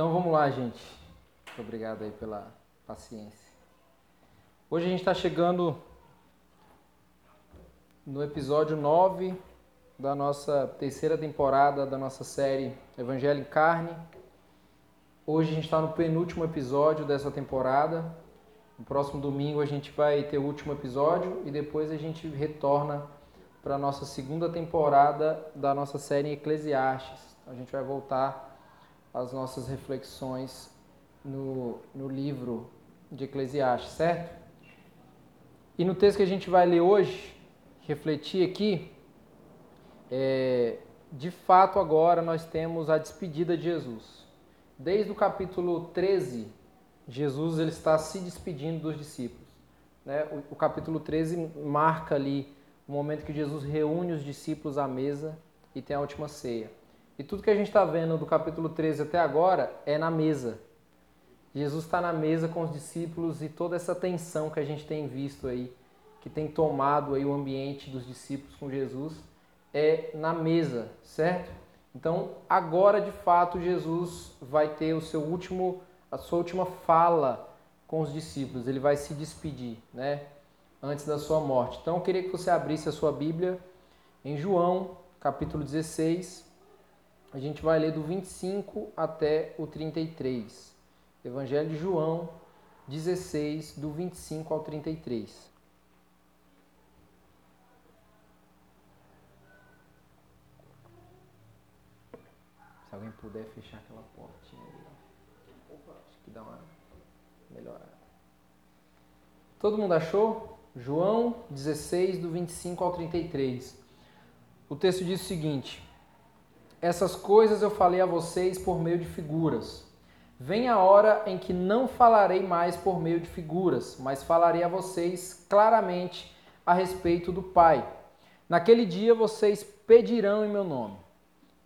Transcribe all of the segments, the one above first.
Então vamos lá, gente. Muito obrigado aí pela paciência. Hoje a gente está chegando no episódio 9 da nossa terceira temporada da nossa série Evangelho em Carne. Hoje a gente está no penúltimo episódio dessa temporada. No próximo domingo a gente vai ter o último episódio e depois a gente retorna para a nossa segunda temporada da nossa série Eclesiastes. A gente vai voltar às nossas reflexões no, no livro de Eclesiastes, certo? E no texto que a gente vai ler hoje, refletir aqui, é, de fato agora nós temos a despedida de Jesus. Desde o capítulo 13, Jesus ele está se despedindo dos discípulos. Né? O, o capítulo 13 marca ali o momento que Jesus reúne os discípulos à mesa e tem a última ceia. E tudo que a gente está vendo do capítulo 13 até agora é na mesa. Jesus está na mesa com os discípulos e toda essa tensão que a gente tem visto aí, que tem tomado aí o ambiente dos discípulos com Jesus, é na mesa, certo? Então, agora de fato Jesus vai ter o seu último a sua última fala com os discípulos. Ele vai se despedir, né? antes da sua morte. Então eu queria que você abrisse a sua Bíblia em João, capítulo 16. A gente vai ler do 25 até o 33. Evangelho de João 16, do 25 ao 33. Se alguém puder fechar aquela portinha ali. Opa, acho que dá uma melhorada. Todo mundo achou? João 16, do 25 ao 33. O texto diz o seguinte: Essas coisas eu falei a vocês por meio de figuras. Vem a hora em que não falarei mais por meio de figuras, mas falarei a vocês claramente a respeito do Pai. Naquele dia vocês pedirão em meu nome.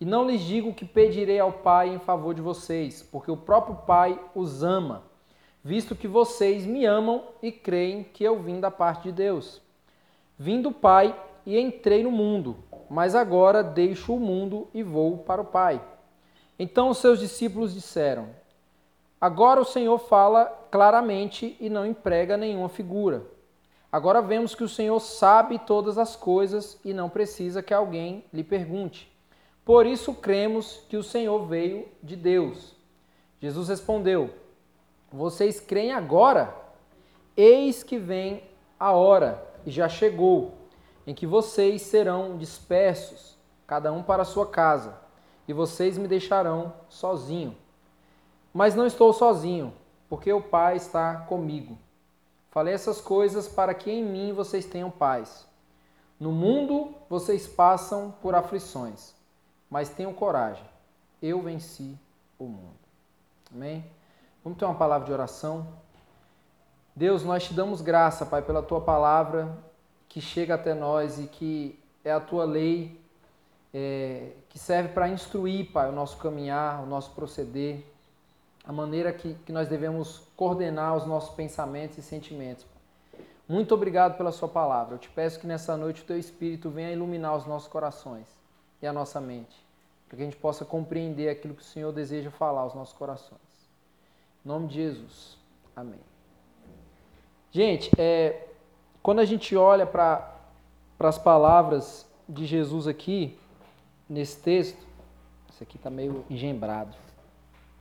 E não lhes digo que pedirei ao Pai em favor de vocês, porque o próprio Pai os ama visto que vocês me amam e creem que eu vim da parte de Deus. Vim do Pai e entrei no mundo, mas agora deixo o mundo e vou para o Pai. Então os seus discípulos disseram: Agora o Senhor fala claramente e não emprega nenhuma figura. Agora vemos que o Senhor sabe todas as coisas e não precisa que alguém lhe pergunte. Por isso cremos que o Senhor veio de Deus. Jesus respondeu: vocês creem agora? Eis que vem a hora, e já chegou, em que vocês serão dispersos, cada um para a sua casa, e vocês me deixarão sozinho. Mas não estou sozinho, porque o Pai está comigo. Falei essas coisas para que em mim vocês tenham paz. No mundo vocês passam por aflições, mas tenham coragem. Eu venci o mundo. Amém? Vamos ter uma palavra de oração. Deus, nós te damos graça, Pai, pela tua palavra que chega até nós e que é a tua lei é, que serve para instruir, Pai, o nosso caminhar, o nosso proceder, a maneira que, que nós devemos coordenar os nossos pensamentos e sentimentos. Muito obrigado pela Sua palavra. Eu te peço que nessa noite o Teu Espírito venha iluminar os nossos corações e a nossa mente, para que a gente possa compreender aquilo que o Senhor deseja falar aos nossos corações. Em nome de Jesus. Amém. Gente, é, quando a gente olha para as palavras de Jesus aqui, nesse texto, isso aqui está meio engembrado.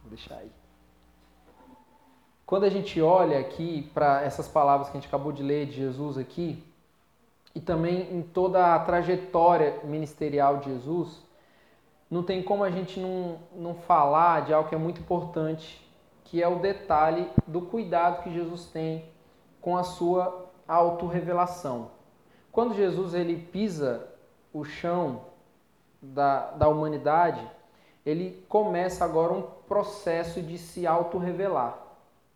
Vou deixar aí. Quando a gente olha aqui para essas palavras que a gente acabou de ler de Jesus aqui, e também em toda a trajetória ministerial de Jesus, não tem como a gente não, não falar de algo que é muito importante que é o detalhe do cuidado que Jesus tem com a sua autorrevelação. Quando Jesus ele pisa o chão da, da humanidade, ele começa agora um processo de se autorrevelar,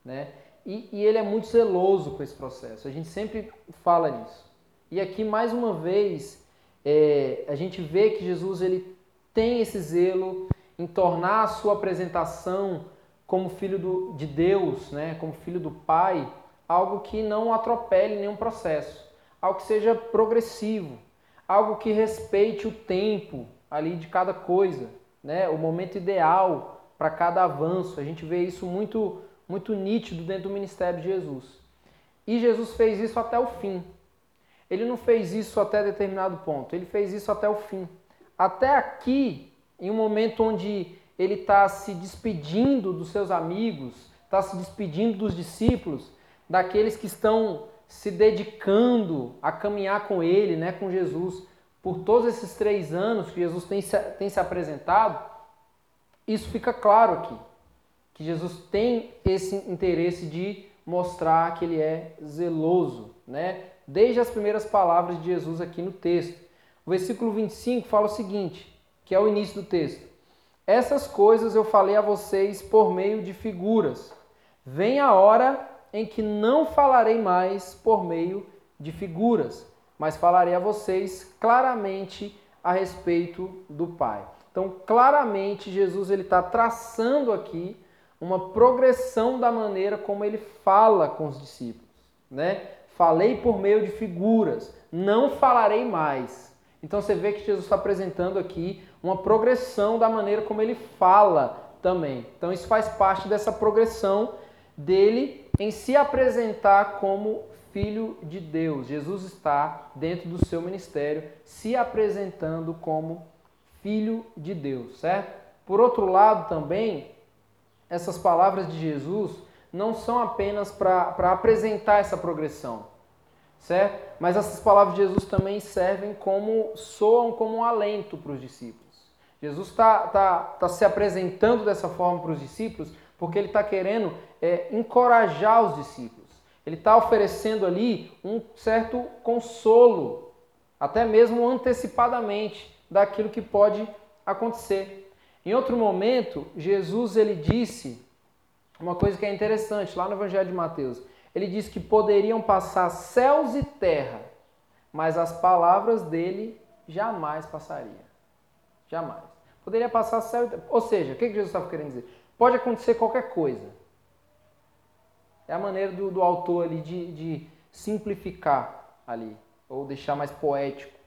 né? E, e ele é muito zeloso com esse processo. A gente sempre fala nisso. E aqui mais uma vez é, a gente vê que Jesus ele tem esse zelo em tornar a sua apresentação como filho do, de Deus, né, como filho do Pai, algo que não atropele nenhum processo, algo que seja progressivo, algo que respeite o tempo ali de cada coisa, né, o momento ideal para cada avanço. A gente vê isso muito, muito nítido dentro do ministério de Jesus. E Jesus fez isso até o fim. Ele não fez isso até determinado ponto, ele fez isso até o fim. Até aqui, em um momento onde ele está se despedindo dos seus amigos, está se despedindo dos discípulos, daqueles que estão se dedicando a caminhar com ele, né, com Jesus, por todos esses três anos que Jesus tem se, tem se apresentado, isso fica claro aqui. Que Jesus tem esse interesse de mostrar que ele é zeloso, né? Desde as primeiras palavras de Jesus aqui no texto. O versículo 25 fala o seguinte, que é o início do texto. Essas coisas eu falei a vocês por meio de figuras. Vem a hora em que não falarei mais por meio de figuras, mas falarei a vocês claramente a respeito do Pai. Então, claramente, Jesus está traçando aqui uma progressão da maneira como ele fala com os discípulos, né? Falei por meio de figuras, não falarei mais. Então você vê que Jesus está apresentando aqui uma progressão da maneira como ele fala também. Então isso faz parte dessa progressão dele em se apresentar como filho de Deus. Jesus está dentro do seu ministério se apresentando como filho de Deus, certo? Por outro lado também, essas palavras de Jesus não são apenas para apresentar essa progressão, certo? Mas essas palavras de Jesus também servem como, soam como um alento para os discípulos. Jesus está tá, tá se apresentando dessa forma para os discípulos porque ele está querendo é, encorajar os discípulos. Ele está oferecendo ali um certo consolo, até mesmo antecipadamente, daquilo que pode acontecer. Em outro momento, Jesus ele disse uma coisa que é interessante lá no Evangelho de Mateus. Ele disse que poderiam passar céus e terra, mas as palavras dele jamais passariam. Jamais. Poderia passar céu e terra. Ou seja, o que Jesus estava querendo dizer? Pode acontecer qualquer coisa. É a maneira do, do autor ali de, de simplificar ali, ou deixar mais poético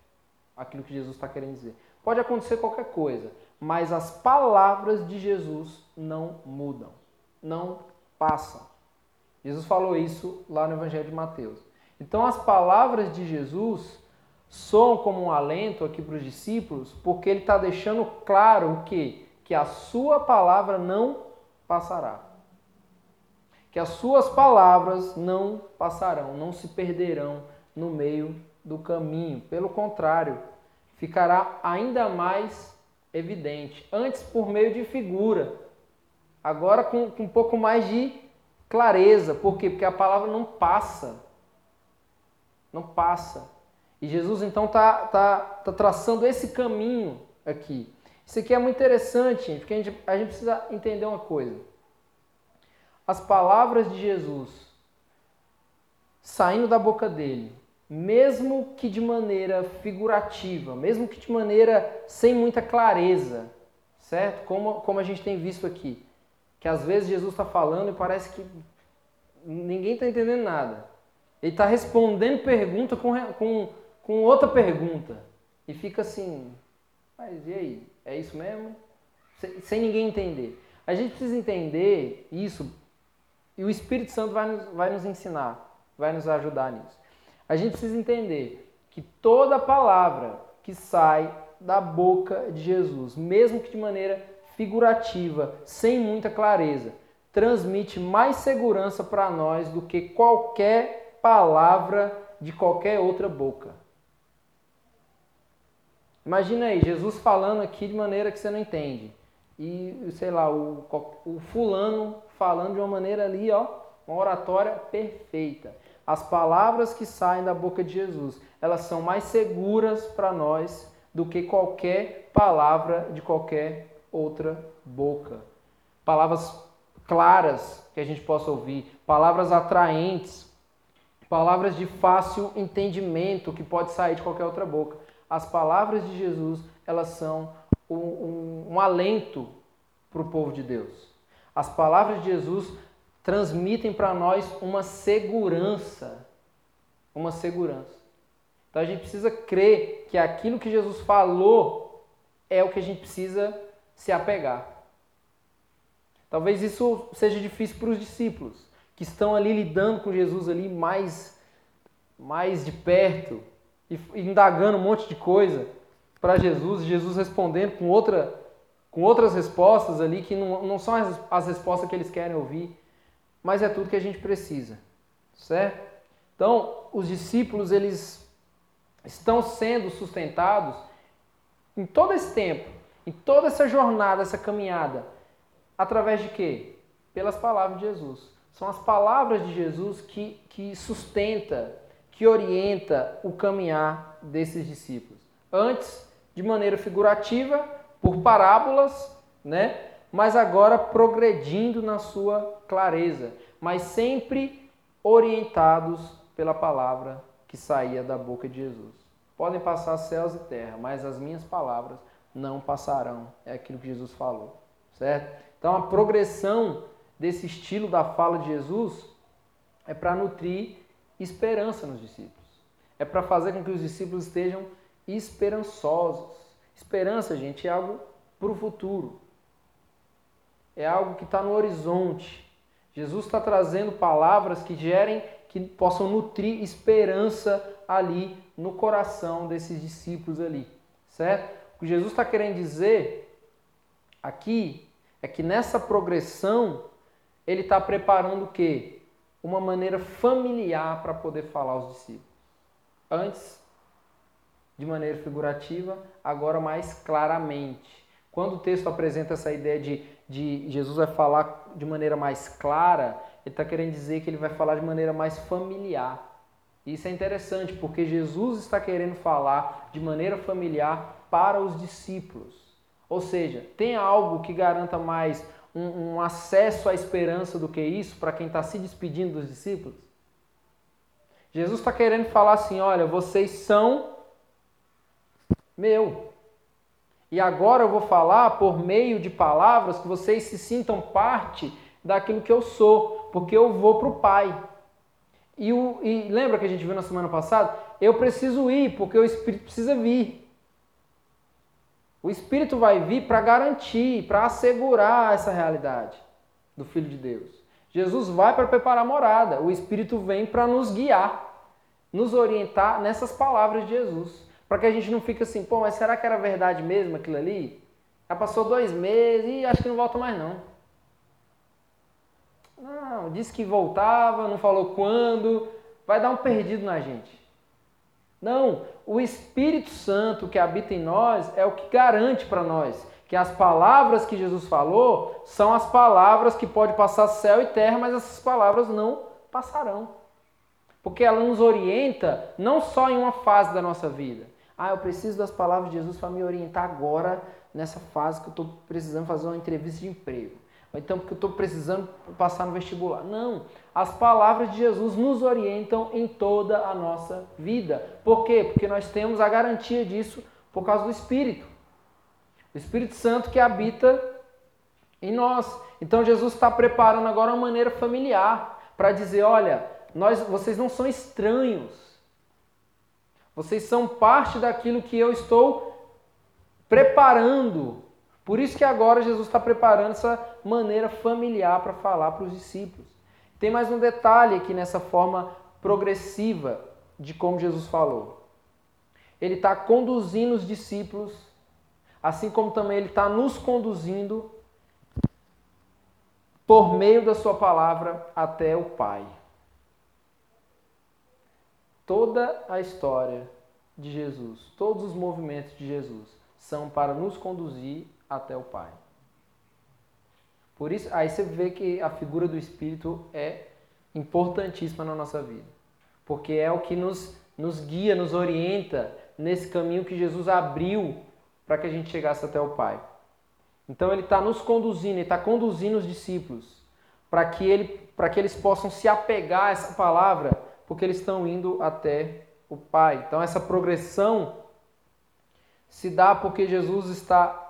aquilo que Jesus está querendo dizer. Pode acontecer qualquer coisa, mas as palavras de Jesus não mudam, não passam. Jesus falou isso lá no Evangelho de Mateus. Então, as palavras de Jesus soam como um alento aqui para os discípulos, porque ele está deixando claro o que? Que a sua palavra não passará. Que as suas palavras não passarão, não se perderão no meio do caminho. Pelo contrário, ficará ainda mais evidente. Antes por meio de figura, agora com, com um pouco mais de clareza. Por quê? Porque a palavra não passa. Não passa. E Jesus então está tá, tá traçando esse caminho aqui. Isso aqui é muito interessante, porque a gente, a gente precisa entender uma coisa. As palavras de Jesus saindo da boca dele mesmo que de maneira figurativa, mesmo que de maneira sem muita clareza, certo? Como, como a gente tem visto aqui, que às vezes Jesus está falando e parece que ninguém está entendendo nada. Ele está respondendo pergunta com, com, com outra pergunta e fica assim, mas e aí? É isso mesmo? Sem, sem ninguém entender. A gente precisa entender isso e o Espírito Santo vai nos, vai nos ensinar, vai nos ajudar nisso a gente precisa entender que toda palavra que sai da boca de Jesus, mesmo que de maneira figurativa, sem muita clareza, transmite mais segurança para nós do que qualquer palavra de qualquer outra boca. Imagina aí, Jesus falando aqui de maneira que você não entende. E, sei lá, o, o fulano falando de uma maneira ali, ó, uma oratória perfeita as palavras que saem da boca de Jesus, elas são mais seguras para nós do que qualquer palavra de qualquer outra boca. Palavras claras que a gente possa ouvir, palavras atraentes, palavras de fácil entendimento que pode sair de qualquer outra boca. As palavras de Jesus, elas são um, um, um alento para o povo de Deus. As palavras de Jesus transmitem para nós uma segurança. Uma segurança. Então a gente precisa crer que aquilo que Jesus falou é o que a gente precisa se apegar. Talvez isso seja difícil para os discípulos, que estão ali lidando com Jesus ali mais, mais de perto, e indagando um monte de coisa para Jesus, Jesus respondendo com, outra, com outras respostas ali que não, não são as, as respostas que eles querem ouvir, mas é tudo que a gente precisa, certo? Então, os discípulos, eles estão sendo sustentados em todo esse tempo, em toda essa jornada, essa caminhada, através de quê? Pelas palavras de Jesus. São as palavras de Jesus que, que sustenta, que orienta o caminhar desses discípulos. Antes, de maneira figurativa, por parábolas, né? Mas agora progredindo na sua clareza, mas sempre orientados pela palavra que saía da boca de Jesus. Podem passar céus e terra, mas as minhas palavras não passarão. É aquilo que Jesus falou, certo? Então a progressão desse estilo da fala de Jesus é para nutrir esperança nos discípulos. É para fazer com que os discípulos estejam esperançosos. Esperança, gente, é algo para o futuro. É algo que está no horizonte. Jesus está trazendo palavras que gerem, que possam nutrir esperança ali no coração desses discípulos ali, certo? O que Jesus está querendo dizer aqui é que nessa progressão ele está preparando o quê? Uma maneira familiar para poder falar aos discípulos. Antes de maneira figurativa, agora mais claramente. Quando o texto apresenta essa ideia de, de Jesus vai falar de maneira mais clara, ele está querendo dizer que ele vai falar de maneira mais familiar. Isso é interessante, porque Jesus está querendo falar de maneira familiar para os discípulos. Ou seja, tem algo que garanta mais um, um acesso à esperança do que isso para quem está se despedindo dos discípulos? Jesus está querendo falar assim: olha, vocês são meu. E agora eu vou falar por meio de palavras que vocês se sintam parte daquilo que eu sou, porque eu vou para o Pai. E, o, e lembra que a gente viu na semana passada? Eu preciso ir, porque o Espírito precisa vir. O Espírito vai vir para garantir, para assegurar essa realidade do Filho de Deus. Jesus vai para preparar a morada. O Espírito vem para nos guiar, nos orientar nessas palavras de Jesus. Para que a gente não fique assim, pô, mas será que era verdade mesmo aquilo ali? Já passou dois meses e acho que não volta mais não. Não, disse que voltava, não falou quando, vai dar um perdido na gente. Não, o Espírito Santo que habita em nós é o que garante para nós que as palavras que Jesus falou são as palavras que pode passar céu e terra, mas essas palavras não passarão. Porque ela nos orienta não só em uma fase da nossa vida, ah, eu preciso das palavras de Jesus para me orientar agora nessa fase que eu estou precisando fazer uma entrevista de emprego. Ou então porque eu estou precisando passar no vestibular. Não. As palavras de Jesus nos orientam em toda a nossa vida. Por quê? Porque nós temos a garantia disso por causa do Espírito. O Espírito Santo que habita em nós. Então Jesus está preparando agora uma maneira familiar para dizer: olha, nós, vocês não são estranhos vocês são parte daquilo que eu estou preparando. Por isso que agora Jesus está preparando essa maneira familiar para falar para os discípulos. Tem mais um detalhe aqui nessa forma progressiva de como Jesus falou. Ele está conduzindo os discípulos, assim como também ele está nos conduzindo por meio da sua palavra até o Pai. Toda a história de Jesus, todos os movimentos de Jesus são para nos conduzir até o Pai. Por isso, aí você vê que a figura do Espírito é importantíssima na nossa vida, porque é o que nos, nos guia, nos orienta nesse caminho que Jesus abriu para que a gente chegasse até o Pai. Então ele está nos conduzindo, ele está conduzindo os discípulos para que, ele, para que eles possam se apegar a essa palavra porque eles estão indo até o Pai. Então, essa progressão se dá porque Jesus está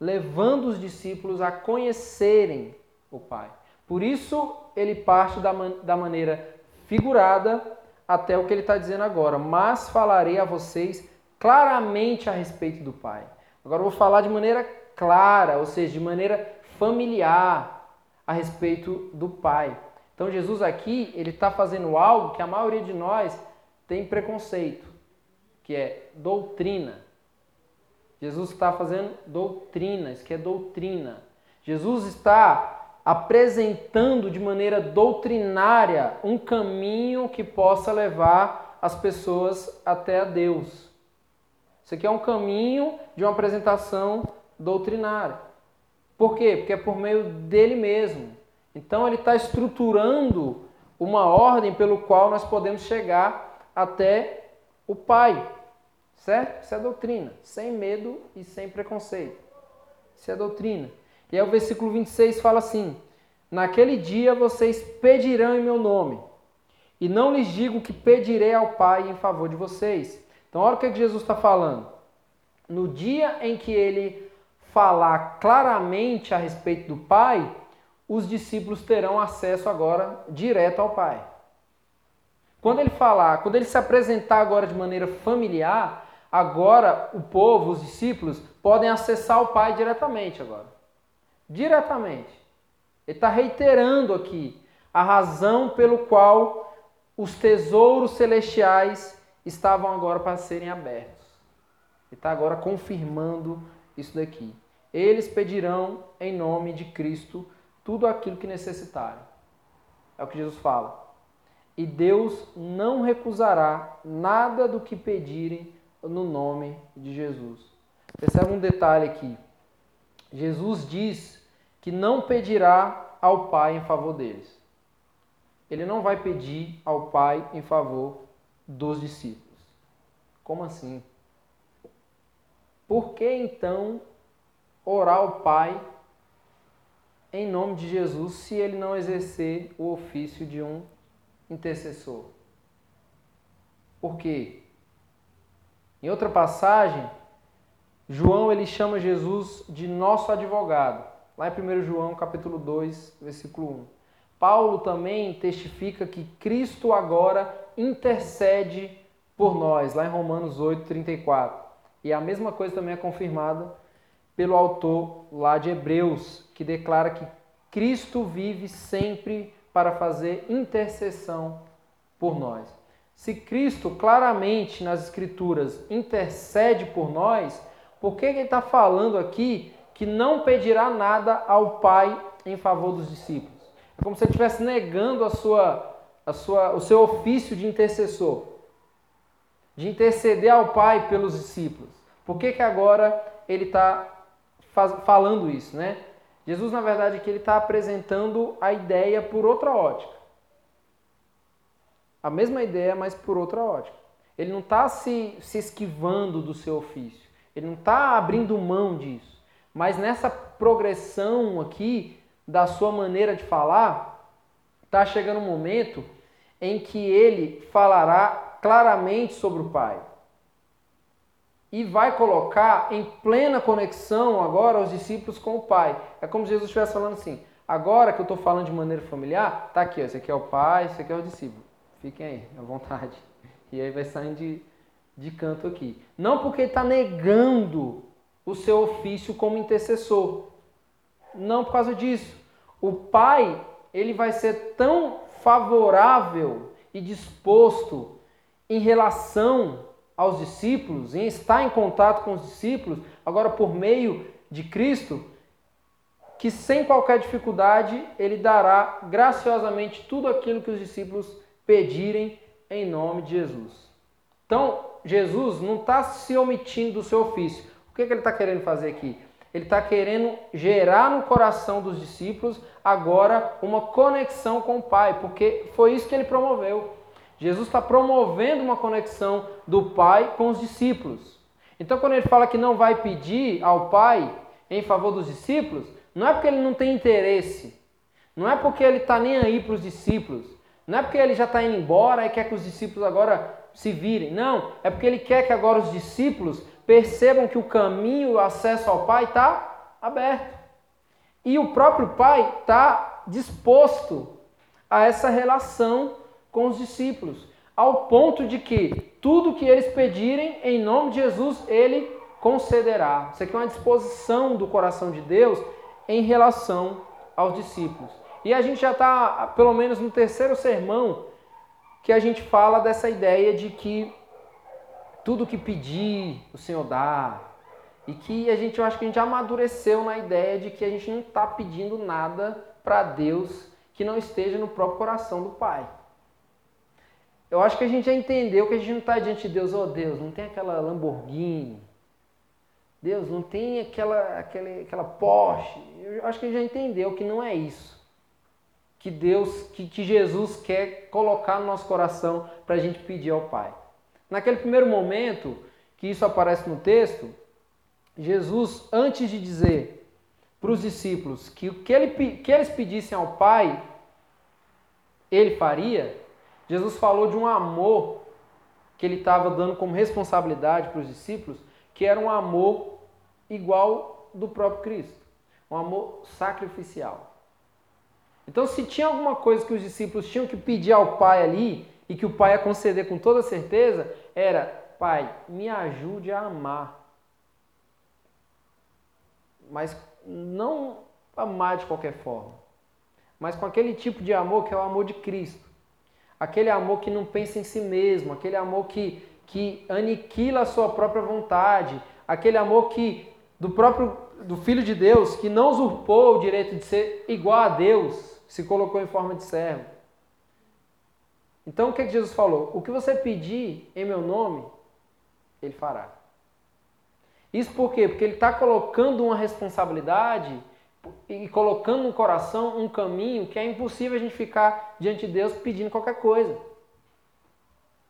levando os discípulos a conhecerem o Pai. Por isso, ele parte da, man da maneira figurada até o que ele está dizendo agora. Mas falarei a vocês claramente a respeito do Pai. Agora, vou falar de maneira clara, ou seja, de maneira familiar. a respeito do Pai. Então Jesus aqui ele está fazendo algo que a maioria de nós tem preconceito, que é doutrina. Jesus está fazendo doutrina, isso que é doutrina. Jesus está apresentando de maneira doutrinária um caminho que possa levar as pessoas até a Deus. Isso aqui é um caminho de uma apresentação doutrinária. Por quê? Porque é por meio dele mesmo. Então ele está estruturando uma ordem pelo qual nós podemos chegar até o Pai. Certo? Isso é doutrina. Sem medo e sem preconceito. Isso é doutrina. E aí o versículo 26 fala assim: Naquele dia vocês pedirão em meu nome, e não lhes digo que pedirei ao Pai em favor de vocês. Então, olha o que, é que Jesus está falando. No dia em que ele falar claramente a respeito do Pai, os discípulos terão acesso agora direto ao Pai. Quando ele falar, quando ele se apresentar agora de maneira familiar, agora o povo, os discípulos, podem acessar o Pai diretamente agora. Diretamente. Ele está reiterando aqui a razão pelo qual os tesouros celestiais estavam agora para serem abertos. Ele está agora confirmando isso daqui. Eles pedirão em nome de Cristo tudo aquilo que necessitarem. É o que Jesus fala. E Deus não recusará nada do que pedirem no nome de Jesus. Percebe um detalhe aqui. Jesus diz que não pedirá ao Pai em favor deles. Ele não vai pedir ao Pai em favor dos discípulos. Como assim? Por que então orar ao Pai em nome de Jesus se ele não exercer o ofício de um intercessor? Por quê? Em outra passagem, João ele chama Jesus de nosso advogado. Lá em 1 João, capítulo 2, versículo 1. Paulo também testifica que Cristo agora intercede por nós, lá em Romanos 8, 34. E a mesma coisa também é confirmada pelo autor lá de Hebreus, que declara que Cristo vive sempre para fazer intercessão por nós. Se Cristo claramente nas Escrituras intercede por nós, por que ele está falando aqui que não pedirá nada ao Pai em favor dos discípulos? É como se ele estivesse negando a sua, a sua, o seu ofício de intercessor, de interceder ao Pai pelos discípulos. Por que, que agora ele está falando isso, né? Jesus, na verdade, aqui ele está apresentando a ideia por outra ótica. A mesma ideia, mas por outra ótica. Ele não está se, se esquivando do seu ofício. Ele não está abrindo mão disso. Mas nessa progressão aqui da sua maneira de falar, está chegando um momento em que ele falará claramente sobre o Pai e vai colocar em plena conexão agora os discípulos com o Pai. É como Jesus estivesse falando assim: agora que eu estou falando de maneira familiar, tá aqui, ó, esse aqui é o Pai, esse aqui é o discípulo. Fiquem aí, à vontade. E aí vai saindo de, de canto aqui. Não porque está negando o seu ofício como intercessor. Não por causa disso. O Pai, ele vai ser tão favorável e disposto em relação aos discípulos, em estar em contato com os discípulos, agora por meio de Cristo, que sem qualquer dificuldade ele dará graciosamente tudo aquilo que os discípulos pedirem em nome de Jesus. Então, Jesus não está se omitindo do seu ofício. O que, que ele está querendo fazer aqui? Ele está querendo gerar no coração dos discípulos agora uma conexão com o Pai, porque foi isso que ele promoveu. Jesus está promovendo uma conexão do Pai com os discípulos. Então, quando ele fala que não vai pedir ao Pai em favor dos discípulos, não é porque ele não tem interesse, não é porque ele está nem aí para os discípulos, não é porque ele já está indo embora e quer que os discípulos agora se virem. Não, é porque ele quer que agora os discípulos percebam que o caminho, o acesso ao Pai está aberto. E o próprio Pai está disposto a essa relação com os discípulos, ao ponto de que tudo que eles pedirem em nome de Jesus, ele concederá. Isso aqui é uma disposição do coração de Deus em relação aos discípulos. E a gente já está, pelo menos no terceiro sermão, que a gente fala dessa ideia de que tudo que pedir, o Senhor dá. E que a gente, eu acho que a gente amadureceu na ideia de que a gente não está pedindo nada para Deus que não esteja no próprio coração do Pai. Eu acho que a gente já entendeu que a gente não está diante de Deus, oh Deus, não tem aquela Lamborghini, Deus, não tem aquela, aquela, aquela Porsche. Eu acho que a gente já entendeu que não é isso. Que Deus, que, que Jesus quer colocar no nosso coração para a gente pedir ao Pai. Naquele primeiro momento que isso aparece no texto, Jesus, antes de dizer para os discípulos que o que, ele, que eles pedissem ao Pai, ele faria, Jesus falou de um amor que ele estava dando como responsabilidade para os discípulos, que era um amor igual do próprio Cristo, um amor sacrificial. Então, se tinha alguma coisa que os discípulos tinham que pedir ao Pai ali, e que o Pai ia conceder com toda certeza, era: Pai, me ajude a amar. Mas não amar de qualquer forma, mas com aquele tipo de amor que é o amor de Cristo aquele amor que não pensa em si mesmo, aquele amor que, que aniquila a sua própria vontade, aquele amor que do próprio do Filho de Deus que não usurpou o direito de ser igual a Deus, se colocou em forma de servo. Então o que, é que Jesus falou? O que você pedir em meu nome, ele fará. Isso por quê? Porque ele está colocando uma responsabilidade e colocando no coração um caminho que é impossível a gente ficar diante de Deus pedindo qualquer coisa.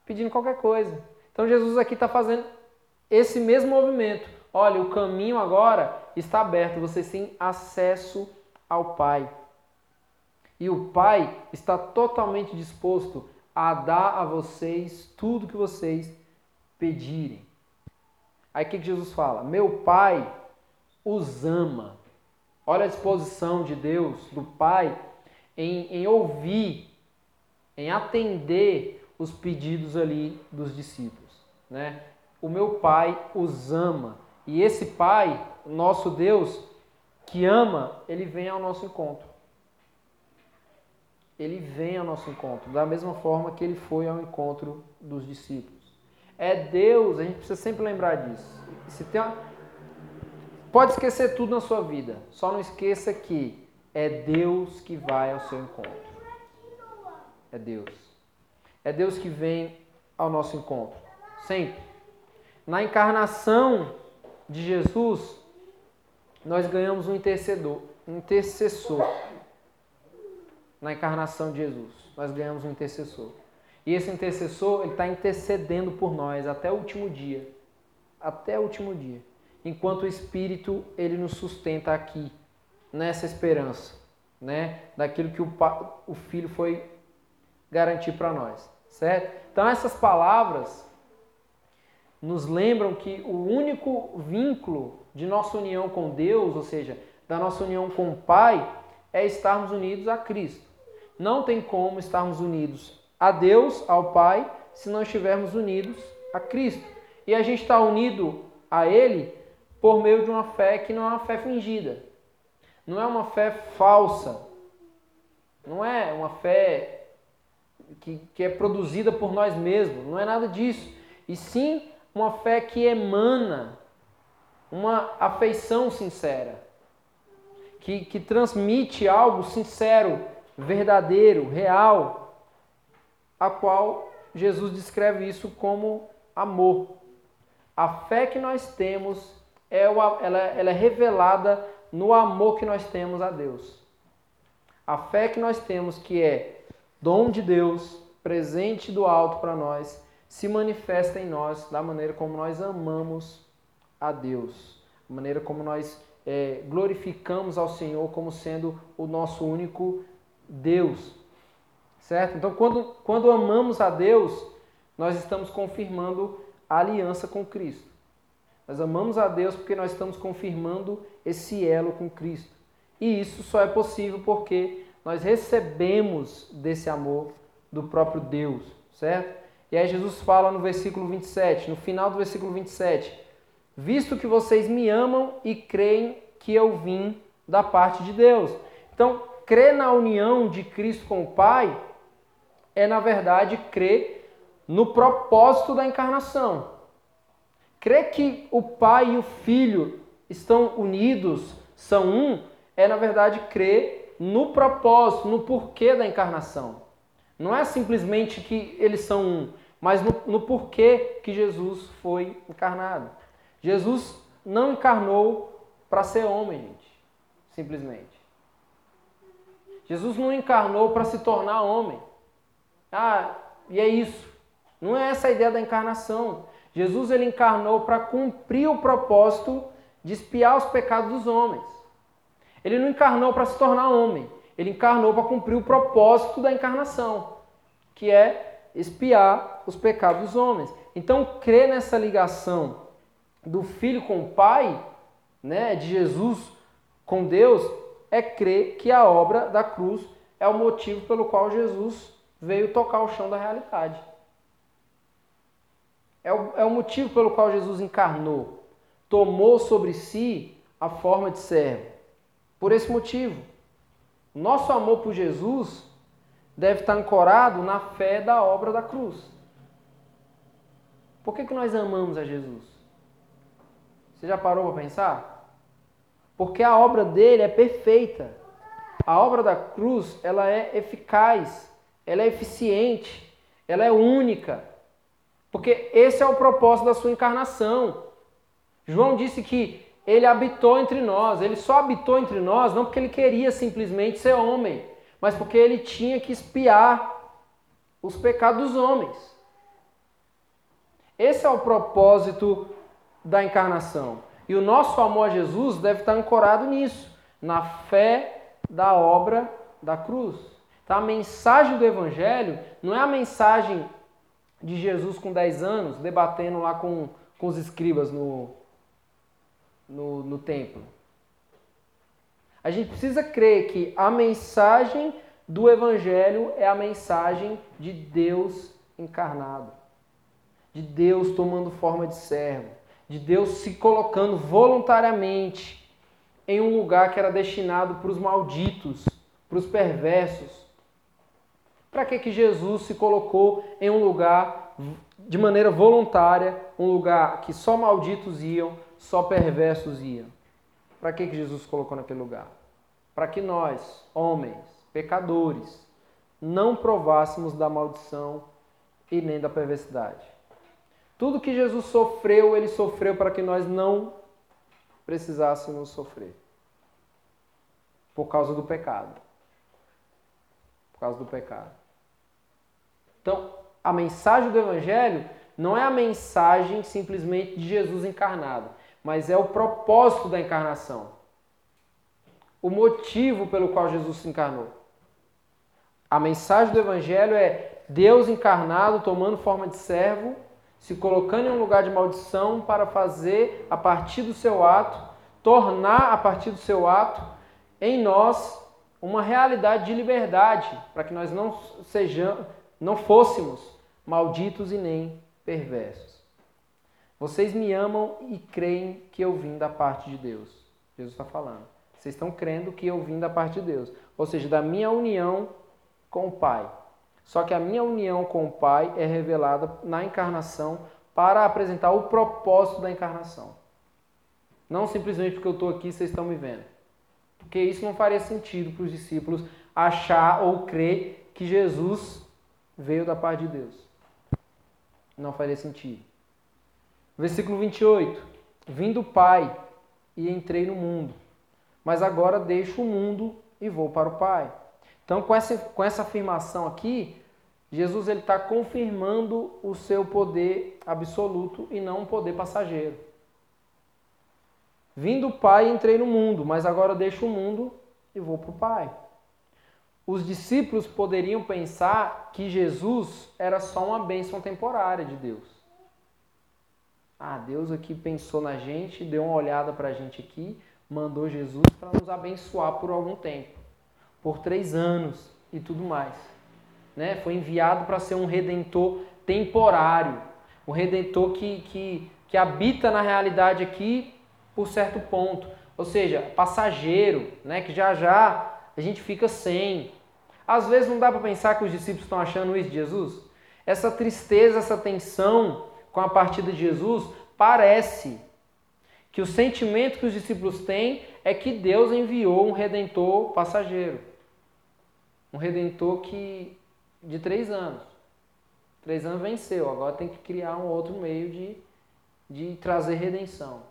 Pedindo qualquer coisa. Então Jesus aqui está fazendo esse mesmo movimento. Olha, o caminho agora está aberto, vocês têm acesso ao Pai. E o Pai está totalmente disposto a dar a vocês tudo que vocês pedirem. Aí o que Jesus fala? Meu Pai os ama Olha a disposição de Deus, do Pai, em, em ouvir, em atender os pedidos ali dos discípulos. Né? O meu Pai os ama. E esse Pai, nosso Deus, que ama, ele vem ao nosso encontro. Ele vem ao nosso encontro, da mesma forma que ele foi ao encontro dos discípulos. É Deus, a gente precisa sempre lembrar disso. Se tem uma, Pode esquecer tudo na sua vida, só não esqueça que é Deus que vai ao seu encontro. É Deus. É Deus que vem ao nosso encontro. Sempre. Na encarnação de Jesus, nós ganhamos um intercedor, um intercessor. Na encarnação de Jesus, nós ganhamos um intercessor. E esse intercessor, está intercedendo por nós até o último dia. Até o último dia enquanto o Espírito ele nos sustenta aqui nessa esperança, né, daquilo que o, o Filho foi garantir para nós, certo? Então essas palavras nos lembram que o único vínculo de nossa união com Deus, ou seja, da nossa união com o Pai, é estarmos unidos a Cristo. Não tem como estarmos unidos a Deus, ao Pai, se não estivermos unidos a Cristo. E a gente está unido a Ele por meio de uma fé que não é uma fé fingida. Não é uma fé falsa. Não é uma fé que, que é produzida por nós mesmos. Não é nada disso. E sim uma fé que emana uma afeição sincera. Que, que transmite algo sincero, verdadeiro, real, a qual Jesus descreve isso como amor. A fé que nós temos é ela, ela é revelada no amor que nós temos a Deus. A fé que nós temos, que é dom de Deus, presente do alto para nós, se manifesta em nós da maneira como nós amamos a Deus, da maneira como nós é, glorificamos ao Senhor como sendo o nosso único Deus. Certo? Então, quando, quando amamos a Deus, nós estamos confirmando a aliança com Cristo. Nós amamos a Deus porque nós estamos confirmando esse elo com Cristo. E isso só é possível porque nós recebemos desse amor do próprio Deus, certo? E aí Jesus fala no versículo 27, no final do versículo 27, visto que vocês me amam e creem que eu vim da parte de Deus. Então, crer na união de Cristo com o Pai é, na verdade, crer no propósito da encarnação. Crer que o Pai e o Filho estão unidos, são um, é, na verdade, crer no propósito, no porquê da encarnação. Não é simplesmente que eles são um, mas no, no porquê que Jesus foi encarnado. Jesus não encarnou para ser homem, gente, simplesmente. Jesus não encarnou para se tornar homem. Ah, e é isso. Não é essa a ideia da encarnação. Jesus ele encarnou para cumprir o propósito de espiar os pecados dos homens. Ele não encarnou para se tornar homem. Ele encarnou para cumprir o propósito da encarnação, que é espiar os pecados dos homens. Então, crer nessa ligação do filho com o pai, né, de Jesus com Deus, é crer que a obra da cruz é o motivo pelo qual Jesus veio tocar o chão da realidade. É o, é o motivo pelo qual Jesus encarnou, tomou sobre si a forma de servo. Por esse motivo, nosso amor por Jesus deve estar ancorado na fé da obra da cruz. Por que, que nós amamos a Jesus? Você já parou para pensar? Porque a obra dele é perfeita. A obra da cruz, ela é eficaz, ela é eficiente, ela é única. Porque esse é o propósito da sua encarnação. João disse que ele habitou entre nós. Ele só habitou entre nós não porque ele queria simplesmente ser homem, mas porque ele tinha que espiar os pecados dos homens. Esse é o propósito da encarnação. E o nosso amor a Jesus deve estar ancorado nisso, na fé da obra da cruz. Tá? A mensagem do Evangelho não é a mensagem de Jesus com 10 anos, debatendo lá com, com os escribas no, no, no templo. A gente precisa crer que a mensagem do Evangelho é a mensagem de Deus encarnado, de Deus tomando forma de servo, de Deus se colocando voluntariamente em um lugar que era destinado para os malditos, para os perversos. Para que, que Jesus se colocou em um lugar de maneira voluntária, um lugar que só malditos iam, só perversos iam. Para que, que Jesus colocou naquele lugar? Para que nós, homens, pecadores, não provássemos da maldição e nem da perversidade. Tudo que Jesus sofreu, ele sofreu para que nós não precisássemos sofrer. Por causa do pecado. Por causa do pecado. Então, a mensagem do Evangelho não é a mensagem simplesmente de Jesus encarnado mas é o propósito da encarnação. O motivo pelo qual Jesus se encarnou. A mensagem do Evangelho é Deus encarnado, tomando forma de servo, se colocando em um lugar de maldição para fazer, a partir do seu ato, tornar a partir do seu ato em nós uma realidade de liberdade, para que nós não sejamos, não fôssemos malditos e nem perversos. Vocês me amam e creem que eu vim da parte de Deus. Jesus está falando. Vocês estão crendo que eu vim da parte de Deus. Ou seja, da minha união com o Pai. Só que a minha união com o Pai é revelada na encarnação para apresentar o propósito da encarnação. Não simplesmente porque eu estou aqui e vocês estão me vendo. Porque isso não faria sentido para os discípulos achar ou crer que Jesus veio da parte de Deus. Não faria sentido. Versículo 28. Vim do Pai e entrei no mundo, mas agora deixo o mundo e vou para o Pai. Então, com essa, com essa afirmação aqui, Jesus ele está confirmando o seu poder absoluto e não um poder passageiro. Vim do Pai entrei no mundo, mas agora deixo o mundo e vou para o Pai. Os discípulos poderiam pensar que Jesus era só uma bênção temporária de Deus. Ah, Deus aqui pensou na gente, deu uma olhada para a gente aqui, mandou Jesus para nos abençoar por algum tempo, por três anos e tudo mais. Né? Foi enviado para ser um redentor temporário, um redentor que, que, que habita na realidade aqui por certo ponto, ou seja, passageiro, né? que já já a gente fica sem. Às vezes não dá para pensar que os discípulos estão achando isso de Jesus? Essa tristeza, essa tensão com a partida de Jesus parece que o sentimento que os discípulos têm é que Deus enviou um redentor passageiro. Um redentor que de três anos. Três anos venceu, agora tem que criar um outro meio de, de trazer redenção.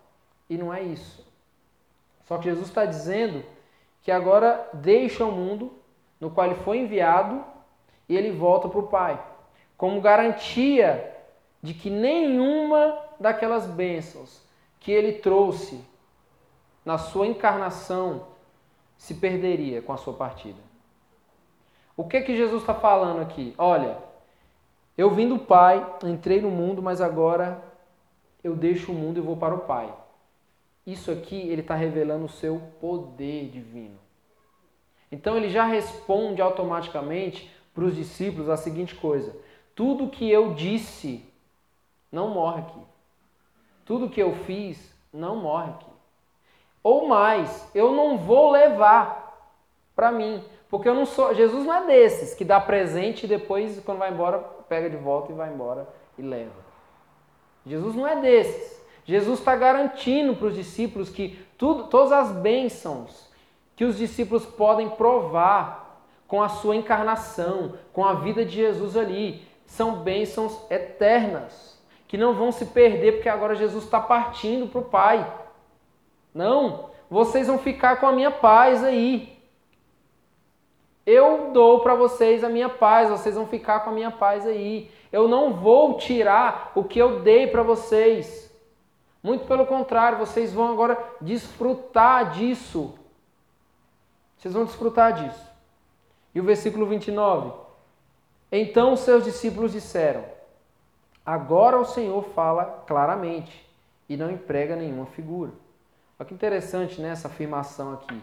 E não é isso. Só que Jesus está dizendo que agora deixa o mundo no qual ele foi enviado e ele volta para o Pai, como garantia de que nenhuma daquelas bênçãos que ele trouxe na sua encarnação se perderia com a sua partida. O que que Jesus está falando aqui? Olha, eu vim do Pai, entrei no mundo, mas agora eu deixo o mundo e vou para o Pai. Isso aqui ele está revelando o seu poder divino. Então ele já responde automaticamente para os discípulos a seguinte coisa: tudo que eu disse não morre aqui. Tudo que eu fiz não morre aqui. Ou mais, eu não vou levar para mim, porque eu não sou, Jesus não é desses que dá presente e depois quando vai embora pega de volta e vai embora e leva. Jesus não é desses. Jesus está garantindo para os discípulos que tudo, todas as bênçãos que os discípulos podem provar com a sua encarnação, com a vida de Jesus ali, são bênçãos eternas, que não vão se perder porque agora Jesus está partindo para o Pai. Não, vocês vão ficar com a minha paz aí. Eu dou para vocês a minha paz, vocês vão ficar com a minha paz aí. Eu não vou tirar o que eu dei para vocês. Muito pelo contrário, vocês vão agora desfrutar disso. Vocês vão desfrutar disso. E o versículo 29. Então os seus discípulos disseram: Agora o Senhor fala claramente e não emprega nenhuma figura. Olha que interessante né, essa afirmação aqui.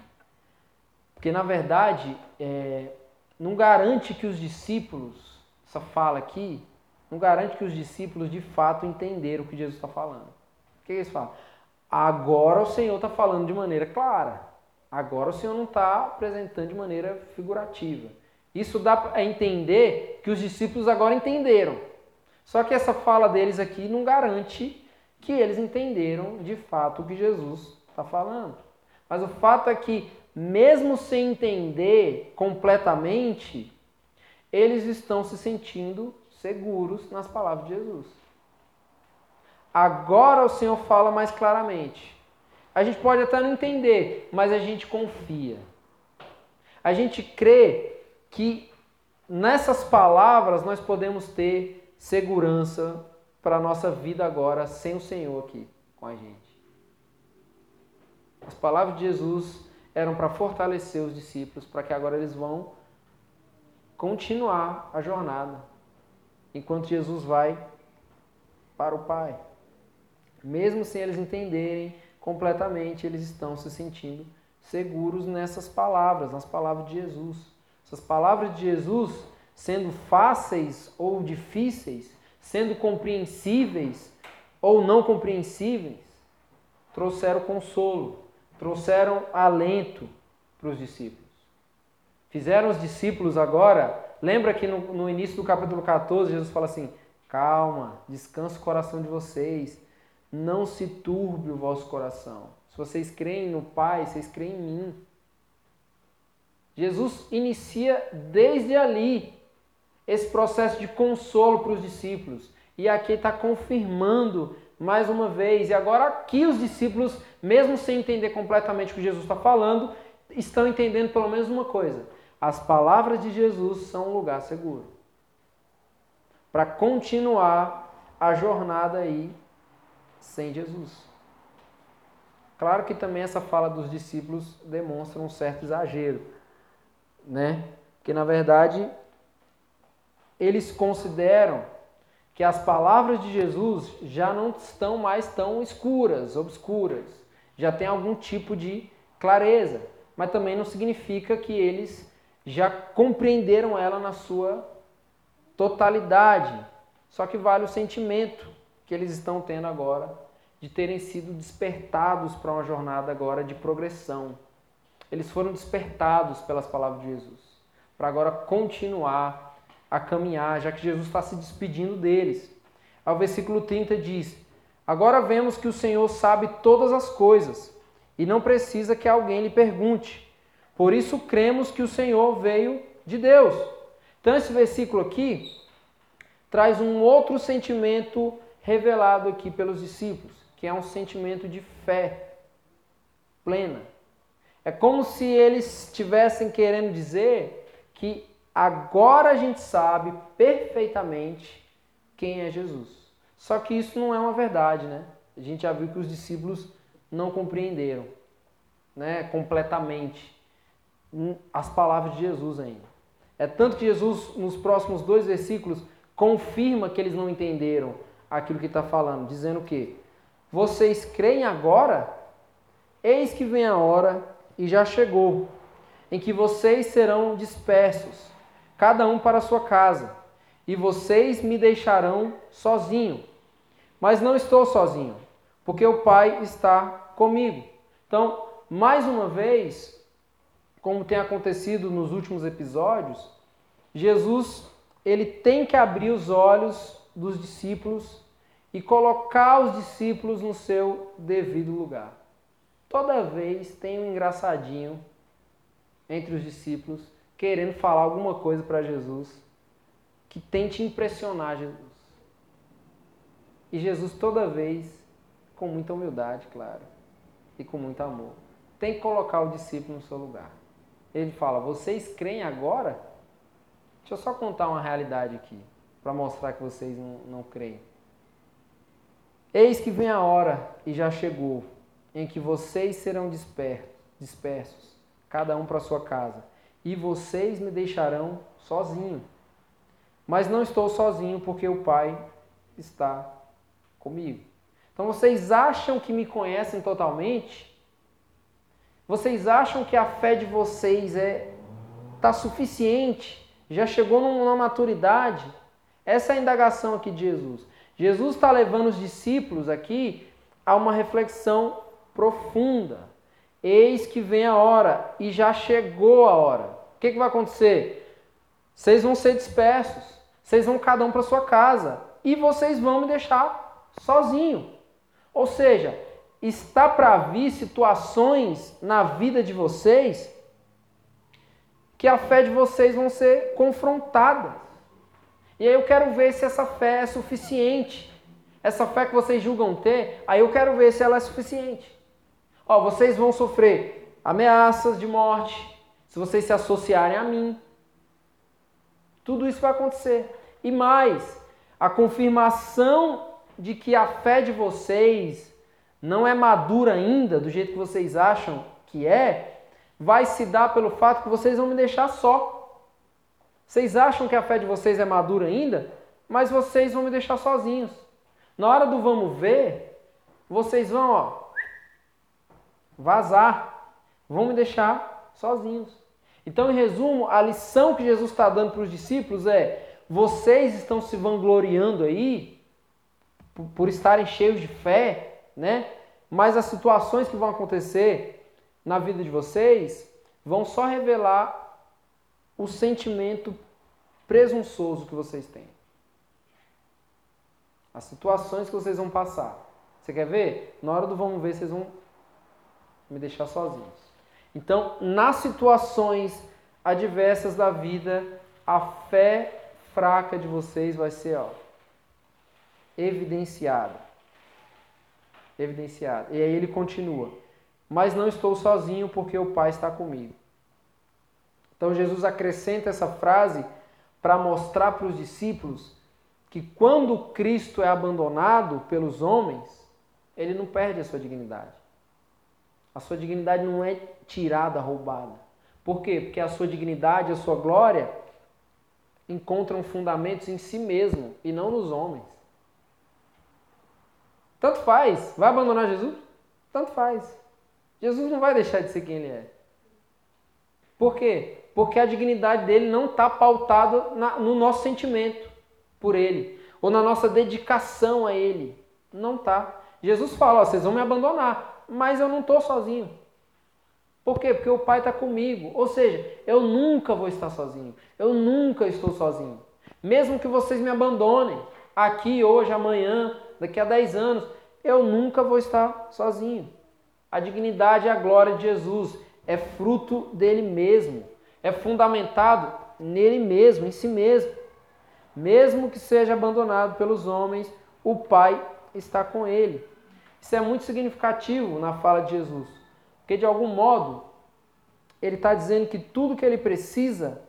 Porque na verdade é, não garante que os discípulos, essa fala aqui, não garante que os discípulos de fato entenderam o que Jesus está falando. O que eles falam? Agora o Senhor está falando de maneira clara. Agora o Senhor não está apresentando de maneira figurativa. Isso dá a entender que os discípulos agora entenderam. Só que essa fala deles aqui não garante que eles entenderam de fato o que Jesus está falando. Mas o fato é que, mesmo sem entender completamente, eles estão se sentindo seguros nas palavras de Jesus. Agora o Senhor fala mais claramente. A gente pode até não entender, mas a gente confia. A gente crê que nessas palavras nós podemos ter segurança para a nossa vida agora sem o Senhor aqui com a gente. As palavras de Jesus eram para fortalecer os discípulos, para que agora eles vão continuar a jornada enquanto Jesus vai para o Pai. Mesmo sem eles entenderem completamente, eles estão se sentindo seguros nessas palavras, nas palavras de Jesus. Essas palavras de Jesus, sendo fáceis ou difíceis, sendo compreensíveis ou não compreensíveis, trouxeram consolo, trouxeram alento para os discípulos. Fizeram os discípulos agora, lembra que no, no início do capítulo 14, Jesus fala assim: calma, descansa o coração de vocês, não se turbe o vosso coração. Se vocês creem no Pai, vocês creem em mim. Jesus inicia desde ali esse processo de consolo para os discípulos. E aqui está confirmando mais uma vez. E agora aqui os discípulos, mesmo sem entender completamente o que Jesus está falando, estão entendendo pelo menos uma coisa. As palavras de Jesus são um lugar seguro. Para continuar a jornada aí sem Jesus. Claro que também essa fala dos discípulos demonstra um certo exagero, né? Porque na verdade eles consideram que as palavras de Jesus já não estão mais tão escuras, obscuras, já tem algum tipo de clareza, mas também não significa que eles já compreenderam ela na sua totalidade. Só que vale o sentimento que eles estão tendo agora de terem sido despertados para uma jornada agora de progressão. eles foram despertados pelas palavras de Jesus, para agora continuar a caminhar, já que Jesus está se despedindo deles. Ao versículo 30 diz: Agora vemos que o Senhor sabe todas as coisas e não precisa que alguém lhe pergunte. Por isso cremos que o Senhor veio de Deus. Então, esse versículo aqui traz um outro sentimento revelado aqui pelos discípulos, que é um sentimento de fé plena. É como se eles estivessem querendo dizer que agora a gente sabe perfeitamente quem é Jesus. Só que isso não é uma verdade, né? A gente já viu que os discípulos não compreenderam, né, completamente as palavras de Jesus ainda. É tanto que Jesus, nos próximos dois versículos, confirma que eles não entenderam aquilo que está falando, dizendo que vocês creem agora? Eis que vem a hora e já chegou, em que vocês serão dispersos, cada um para a sua casa, e vocês me deixarão sozinho. Mas não estou sozinho, porque o Pai está comigo. Então, mais uma vez, como tem acontecido nos últimos episódios, Jesus ele tem que abrir os olhos dos discípulos e colocar os discípulos no seu devido lugar. Toda vez tem um engraçadinho entre os discípulos querendo falar alguma coisa para Jesus que tente impressionar Jesus. E Jesus toda vez com muita humildade, claro, e com muito amor, tem que colocar o discípulo no seu lugar. Ele fala: "Vocês creem agora?" Deixa eu só contar uma realidade aqui, para mostrar que vocês não, não creem. Eis que vem a hora, e já chegou, em que vocês serão dispersos, dispersos cada um para sua casa, e vocês me deixarão sozinho. Mas não estou sozinho, porque o Pai está comigo. Então vocês acham que me conhecem totalmente? Vocês acham que a fé de vocês é tá suficiente já chegou numa maturidade. Essa é a indagação aqui de Jesus. Jesus está levando os discípulos aqui a uma reflexão profunda. Eis que vem a hora, e já chegou a hora. O que, que vai acontecer? Vocês vão ser dispersos, vocês vão cada um para sua casa, e vocês vão me deixar sozinho. Ou seja, está para vir situações na vida de vocês que a fé de vocês vão ser confrontadas. E aí eu quero ver se essa fé é suficiente. Essa fé que vocês julgam ter, aí eu quero ver se ela é suficiente. Ó, vocês vão sofrer ameaças de morte se vocês se associarem a mim. Tudo isso vai acontecer. E mais, a confirmação de que a fé de vocês não é madura ainda, do jeito que vocês acham que é, vai se dar pelo fato que vocês vão me deixar só. Vocês acham que a fé de vocês é madura ainda, mas vocês vão me deixar sozinhos. Na hora do vamos ver, vocês vão, ó, vazar, vão me deixar sozinhos. Então, em resumo, a lição que Jesus está dando para os discípulos é: vocês estão se vangloriando aí por, por estarem cheios de fé, né? Mas as situações que vão acontecer na vida de vocês vão só revelar o sentimento presunçoso que vocês têm. As situações que vocês vão passar. Você quer ver? Na hora do vamos ver, vocês vão me deixar sozinhos. Então, nas situações adversas da vida, a fé fraca de vocês vai ser ó, evidenciada. Evidenciada. E aí ele continua mas não estou sozinho porque o Pai está comigo. Então Jesus acrescenta essa frase para mostrar para os discípulos que quando Cristo é abandonado pelos homens, ele não perde a sua dignidade. A sua dignidade não é tirada, roubada. Por quê? Porque a sua dignidade, a sua glória encontram fundamentos em si mesmo e não nos homens. Tanto faz. Vai abandonar Jesus? Tanto faz. Jesus não vai deixar de ser quem ele é. Por quê? Porque a dignidade dele não está pautada no nosso sentimento por ele, ou na nossa dedicação a ele. Não está. Jesus fala: ó, vocês vão me abandonar, mas eu não estou sozinho. Por quê? Porque o Pai está comigo. Ou seja, eu nunca vou estar sozinho. Eu nunca estou sozinho. Mesmo que vocês me abandonem aqui, hoje, amanhã, daqui a 10 anos, eu nunca vou estar sozinho. A dignidade e a glória de Jesus é fruto dele mesmo. É fundamentado nele mesmo, em si mesmo. Mesmo que seja abandonado pelos homens, o Pai está com ele. Isso é muito significativo na fala de Jesus. Porque de algum modo, ele está dizendo que tudo que ele precisa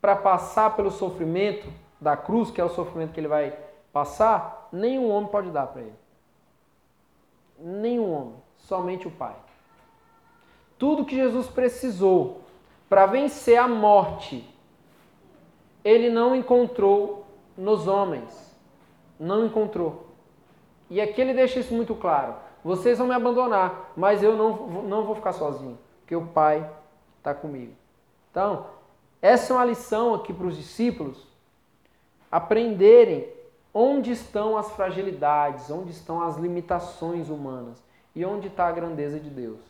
para passar pelo sofrimento da cruz, que é o sofrimento que ele vai passar, nenhum homem pode dar para ele. Nenhum homem, somente o Pai. Tudo que Jesus precisou para vencer a morte, ele não encontrou nos homens. Não encontrou. E aqui ele deixa isso muito claro. Vocês vão me abandonar, mas eu não, não vou ficar sozinho, porque o Pai está comigo. Então, essa é uma lição aqui para os discípulos aprenderem onde estão as fragilidades, onde estão as limitações humanas e onde está a grandeza de Deus.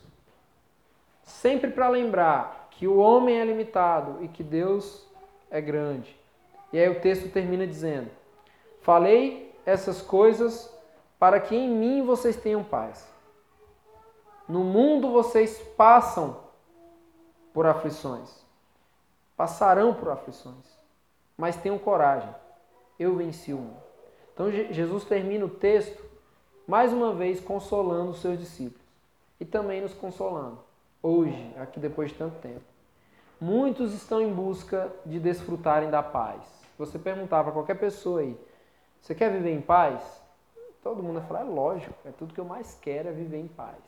Sempre para lembrar que o homem é limitado e que Deus é grande. E aí o texto termina dizendo: Falei essas coisas para que em mim vocês tenham paz. No mundo vocês passam por aflições, passarão por aflições, mas tenham coragem, eu venci o mundo. Então Jesus termina o texto mais uma vez consolando os seus discípulos e também nos consolando, hoje, aqui depois de tanto tempo. Muitos estão em busca de desfrutarem da paz. Você perguntava a qualquer pessoa aí, você quer viver em paz? Todo mundo vai falar, é lógico, é tudo que eu mais quero é viver em paz.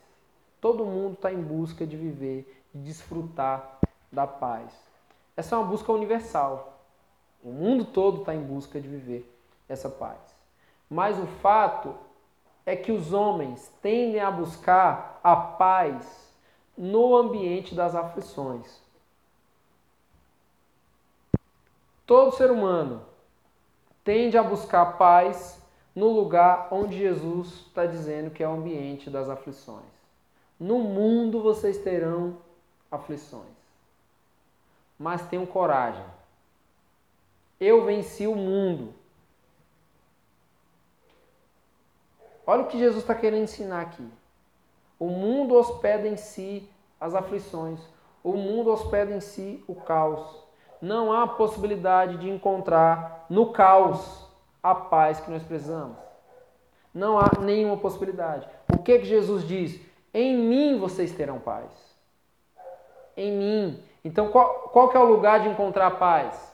Todo mundo está em busca de viver, de desfrutar da paz. Essa é uma busca universal. O mundo todo está em busca de viver essa paz. Mas o fato é que os homens tendem a buscar a paz no ambiente das aflições. Todo ser humano tende a buscar paz no lugar onde Jesus está dizendo que é o ambiente das aflições. No mundo vocês terão aflições, mas tenham coragem. Eu venci o mundo. Olha o que Jesus está querendo ensinar aqui. O mundo hospeda em si as aflições. O mundo hospeda em si o caos. Não há possibilidade de encontrar no caos a paz que nós precisamos. Não há nenhuma possibilidade. O que, que Jesus diz? Em mim vocês terão paz. Em mim. Então, qual, qual que é o lugar de encontrar paz?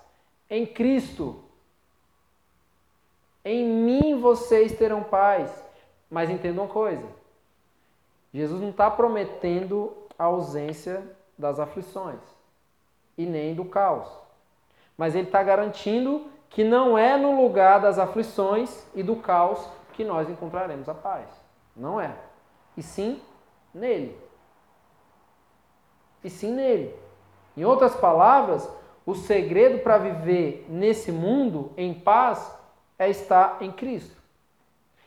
Em Cristo. Em mim vocês terão paz. Mas entenda uma coisa: Jesus não está prometendo a ausência das aflições e nem do caos. Mas ele está garantindo que não é no lugar das aflições e do caos que nós encontraremos a paz. Não é. E sim nele. E sim nele. Em outras palavras, o segredo para viver nesse mundo em paz é estar em Cristo.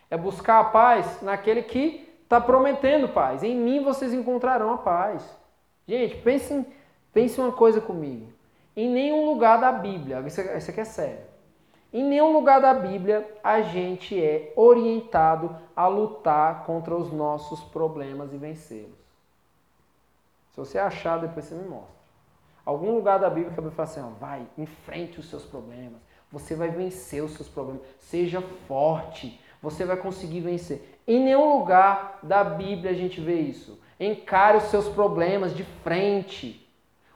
É buscar a paz naquele que está prometendo paz. Em mim vocês encontrarão a paz. Gente, pensem, pensem uma coisa comigo. Em nenhum lugar da Bíblia, isso, isso aqui é sério. Em nenhum lugar da Bíblia a gente é orientado a lutar contra os nossos problemas e vencê-los. Se você achar, depois você me mostra. Algum lugar da Bíblia que a Bíblia fala assim, ó, vai, enfrente os seus problemas. Você vai vencer os seus problemas. Seja forte. Você vai conseguir vencer. Em nenhum lugar da Bíblia a gente vê isso. Encare os seus problemas de frente.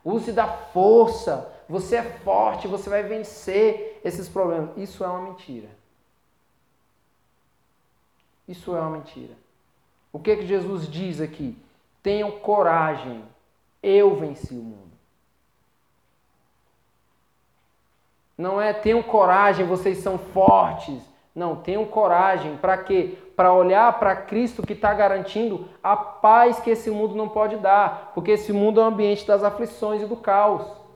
Use da força você é forte, você vai vencer esses problemas. Isso é uma mentira. Isso é uma mentira. O que, que Jesus diz aqui? Tenham coragem, eu venci o mundo. Não é tenham coragem, vocês são fortes. Não, tenham coragem. Para quê? Para olhar para Cristo que está garantindo a paz que esse mundo não pode dar. Porque esse mundo é um ambiente das aflições e do caos.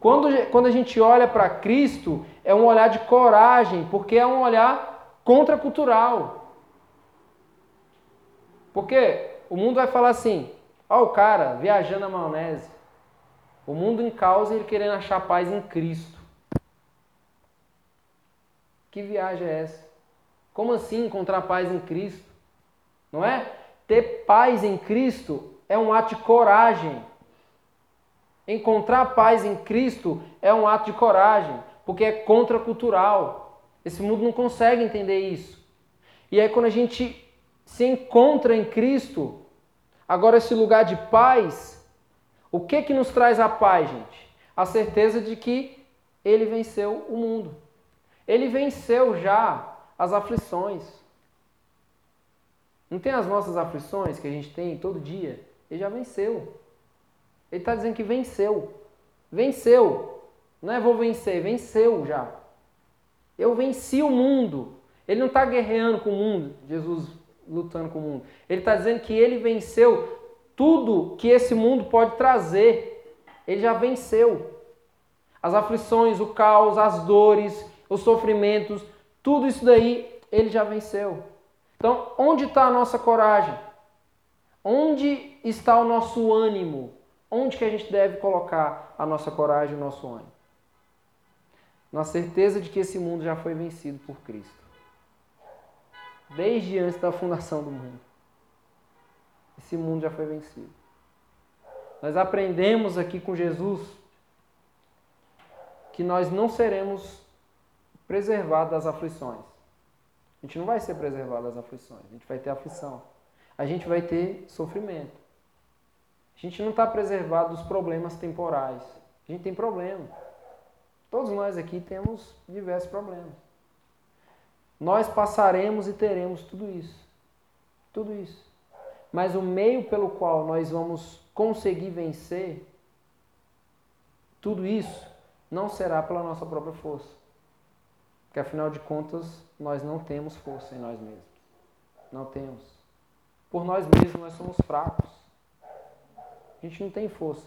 Quando, quando a gente olha para Cristo, é um olhar de coragem, porque é um olhar contracultural. Porque o mundo vai falar assim: Olha o cara viajando na maionese. O mundo em causa e ele querendo achar paz em Cristo. Que viagem é essa? Como assim encontrar paz em Cristo? Não é? Ter paz em Cristo é um ato de coragem. Encontrar paz em Cristo é um ato de coragem, porque é contracultural. Esse mundo não consegue entender isso. E aí quando a gente se encontra em Cristo, agora esse lugar de paz, o que que nos traz a paz, gente? A certeza de que ele venceu o mundo. Ele venceu já as aflições. Não tem as nossas aflições que a gente tem todo dia? Ele já venceu. Ele está dizendo que venceu. Venceu. Não é vou vencer, venceu já. Eu venci o mundo. Ele não está guerreando com o mundo, Jesus lutando com o mundo. Ele está dizendo que ele venceu tudo que esse mundo pode trazer. Ele já venceu. As aflições, o caos, as dores, os sofrimentos, tudo isso daí ele já venceu. Então, onde está a nossa coragem? Onde está o nosso ânimo? Onde que a gente deve colocar a nossa coragem e o nosso ânimo? Na certeza de que esse mundo já foi vencido por Cristo. Desde antes da fundação do mundo. Esse mundo já foi vencido. Nós aprendemos aqui com Jesus que nós não seremos preservados das aflições. A gente não vai ser preservado das aflições, a gente vai ter aflição. A gente vai ter sofrimento. A gente não está preservado dos problemas temporais. A gente tem problema. Todos nós aqui temos diversos problemas. Nós passaremos e teremos tudo isso. Tudo isso. Mas o meio pelo qual nós vamos conseguir vencer tudo isso não será pela nossa própria força. Porque afinal de contas, nós não temos força em nós mesmos. Não temos. Por nós mesmos, nós somos fracos. A gente não tem força.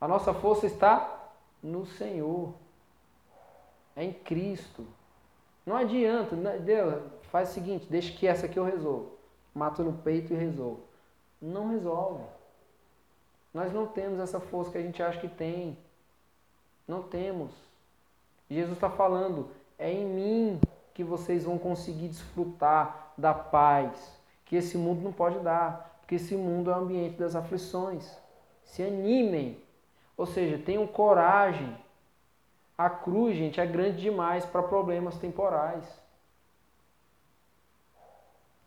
A nossa força está no Senhor. É em Cristo. Não adianta. Né, Deus, faz o seguinte, deixa que essa aqui eu resolvo. Mato no peito e resolvo. Não resolve. Nós não temos essa força que a gente acha que tem. Não temos. Jesus está falando, é em mim que vocês vão conseguir desfrutar da paz que esse mundo não pode dar, porque esse mundo é o ambiente das aflições. Se animem, ou seja, tenham coragem. A cruz, gente, é grande demais para problemas temporais.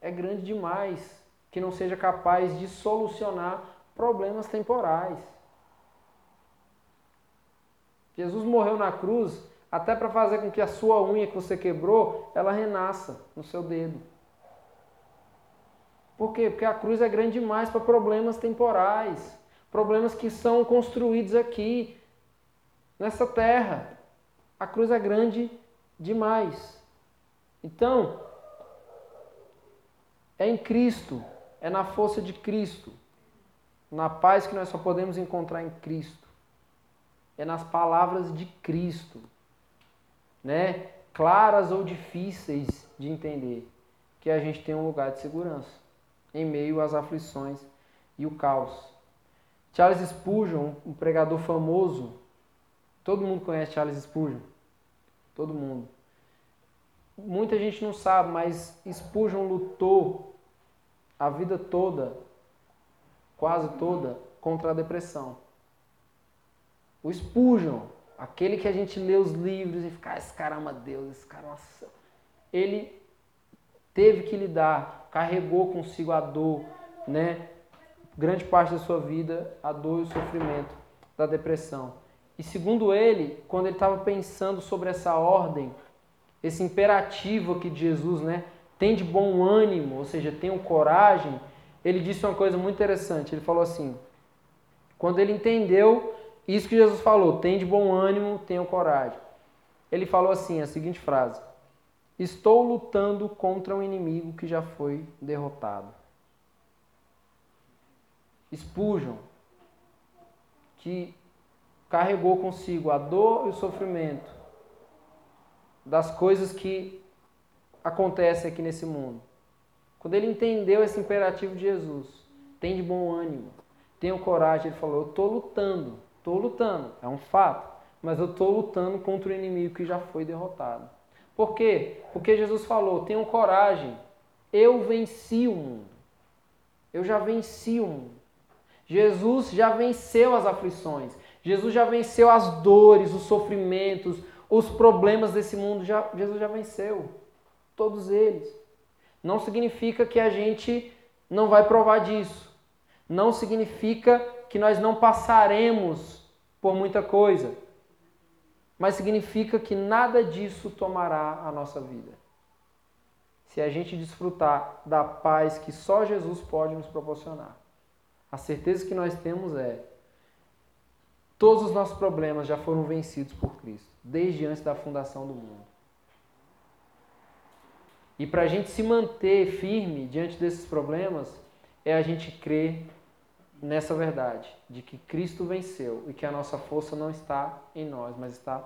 É grande demais que não seja capaz de solucionar problemas temporais. Jesus morreu na cruz até para fazer com que a sua unha que você quebrou, ela renasça no seu dedo. Por quê? Porque a cruz é grande demais para problemas temporais, problemas que são construídos aqui, nessa terra. A cruz é grande demais. Então, é em Cristo, é na força de Cristo, na paz que nós só podemos encontrar em Cristo, é nas palavras de Cristo né, claras ou difíceis de entender, que a gente tem um lugar de segurança em meio às aflições e o caos. Charles Spurgeon, um pregador famoso, todo mundo conhece Charles Spurgeon, todo mundo. Muita gente não sabe, mas Spurgeon lutou a vida toda, quase toda, contra a depressão. O Spurgeon, Aquele que a gente lê os livros e fica, ah, esse cara ama Deus, esse cara, nossa. Ele teve que lidar, carregou consigo a dor, né? Grande parte da sua vida, a dor e o sofrimento da depressão. E segundo ele, quando ele estava pensando sobre essa ordem, esse imperativo aqui de Jesus, né? Tem de bom ânimo, ou seja, tenham coragem. Ele disse uma coisa muito interessante. Ele falou assim: quando ele entendeu isso que Jesus falou, tem de bom ânimo, tenham coragem. Ele falou assim, a seguinte frase: Estou lutando contra um inimigo que já foi derrotado. Expujam que carregou consigo a dor e o sofrimento das coisas que acontecem aqui nesse mundo. Quando ele entendeu esse imperativo de Jesus, tem de bom ânimo, tenha coragem. Ele falou: Eu estou lutando, estou lutando, é um fato, mas eu estou lutando contra o inimigo que já foi derrotado. Por quê? Porque Jesus falou: Tenham coragem, eu venci o mundo. Eu já venci o mundo. Jesus já venceu as aflições. Jesus já venceu as dores, os sofrimentos, os problemas desse mundo. Já, Jesus já venceu. Todos eles. Não significa que a gente não vai provar disso. Não significa que nós não passaremos por muita coisa. Mas significa que nada disso tomará a nossa vida. Se a gente desfrutar da paz que só Jesus pode nos proporcionar. A certeza que nós temos é: todos os nossos problemas já foram vencidos por Cristo, desde antes da fundação do mundo. E para a gente se manter firme diante desses problemas, é a gente crer nessa verdade, de que Cristo venceu e que a nossa força não está em nós, mas está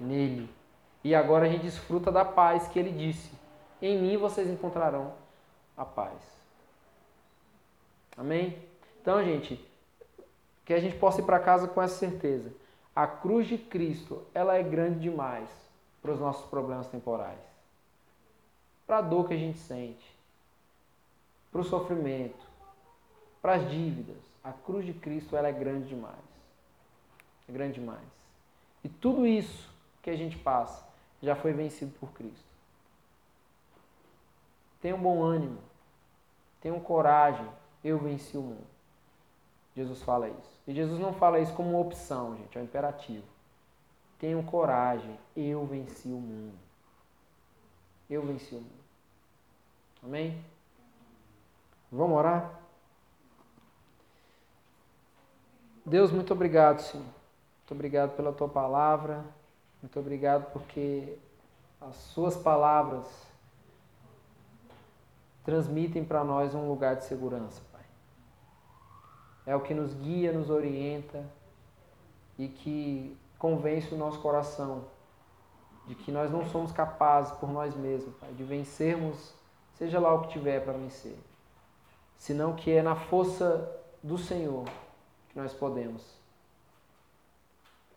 nele. E agora a gente desfruta da paz que ele disse: Em mim vocês encontrarão a paz. Amém? Então, gente, que a gente possa ir para casa com essa certeza. A cruz de Cristo, ela é grande demais para os nossos problemas temporais. Para a dor que a gente sente, para o sofrimento, para as dívidas. A cruz de Cristo, ela é grande demais. É grande demais. E tudo isso que a gente passa já foi vencido por Cristo. Tenham bom ânimo. Tenham coragem. Eu venci o mundo. Jesus fala isso. E Jesus não fala isso como opção, gente, é um imperativo. Tenham coragem, eu venci o mundo. Eu venci o mundo. Amém? Vamos orar? Deus, muito obrigado, Senhor. Muito obrigado pela tua palavra. Muito obrigado porque as suas palavras transmitem para nós um lugar de segurança é o que nos guia, nos orienta e que convence o nosso coração de que nós não somos capazes por nós mesmos, Pai, de vencermos, seja lá o que tiver para vencer, senão que é na força do Senhor que nós podemos.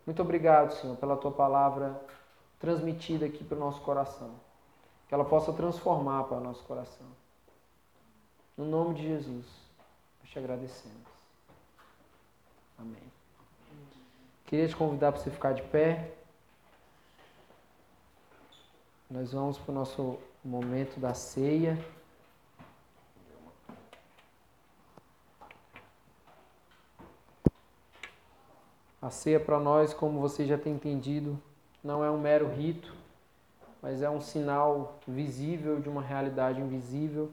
Muito obrigado, Senhor, pela tua palavra transmitida aqui para o nosso coração. Que ela possa transformar para o nosso coração. No nome de Jesus, nós te agradecemos. Amém. Queria te convidar para você ficar de pé. Nós vamos para o nosso momento da ceia. A ceia para nós, como você já tem entendido, não é um mero rito, mas é um sinal visível de uma realidade invisível.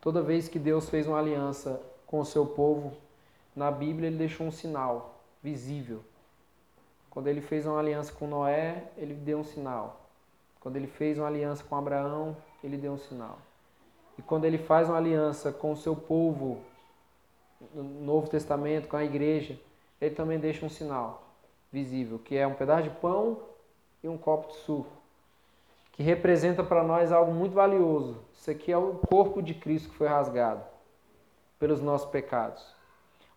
Toda vez que Deus fez uma aliança com o seu povo, na Bíblia ele deixou um sinal visível. Quando ele fez uma aliança com Noé, ele deu um sinal. Quando ele fez uma aliança com Abraão, ele deu um sinal. E quando ele faz uma aliança com o seu povo, no Novo Testamento, com a igreja, ele também deixa um sinal visível, que é um pedaço de pão e um copo de suco, que representa para nós algo muito valioso. Isso aqui é o corpo de Cristo que foi rasgado pelos nossos pecados.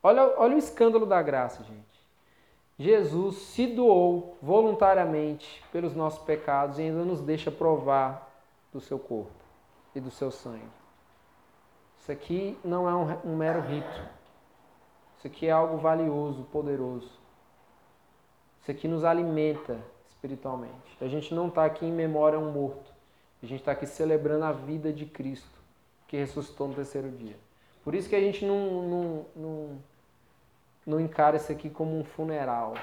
Olha, olha o escândalo da graça, gente. Jesus se doou voluntariamente pelos nossos pecados e ainda nos deixa provar do seu corpo e do seu sangue. Isso aqui não é um, um mero rito. Isso aqui é algo valioso, poderoso. Isso aqui nos alimenta espiritualmente. A gente não está aqui em memória a um morto. A gente está aqui celebrando a vida de Cristo, que ressuscitou no terceiro dia. Por isso que a gente não, não, não não encara isso aqui como um funeral,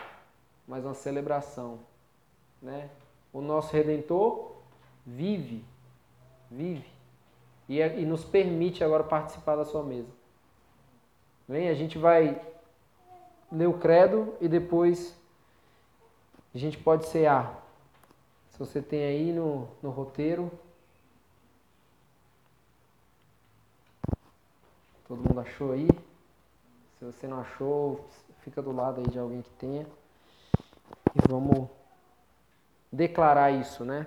mas uma celebração. Né? O nosso Redentor vive, vive, e, é, e nos permite agora participar da sua mesa. Bem, a gente vai ler o credo e depois a gente pode cear. Se você tem aí no, no roteiro. Todo mundo achou aí? Se você não achou, fica do lado aí de alguém que tenha. E vamos declarar isso, né?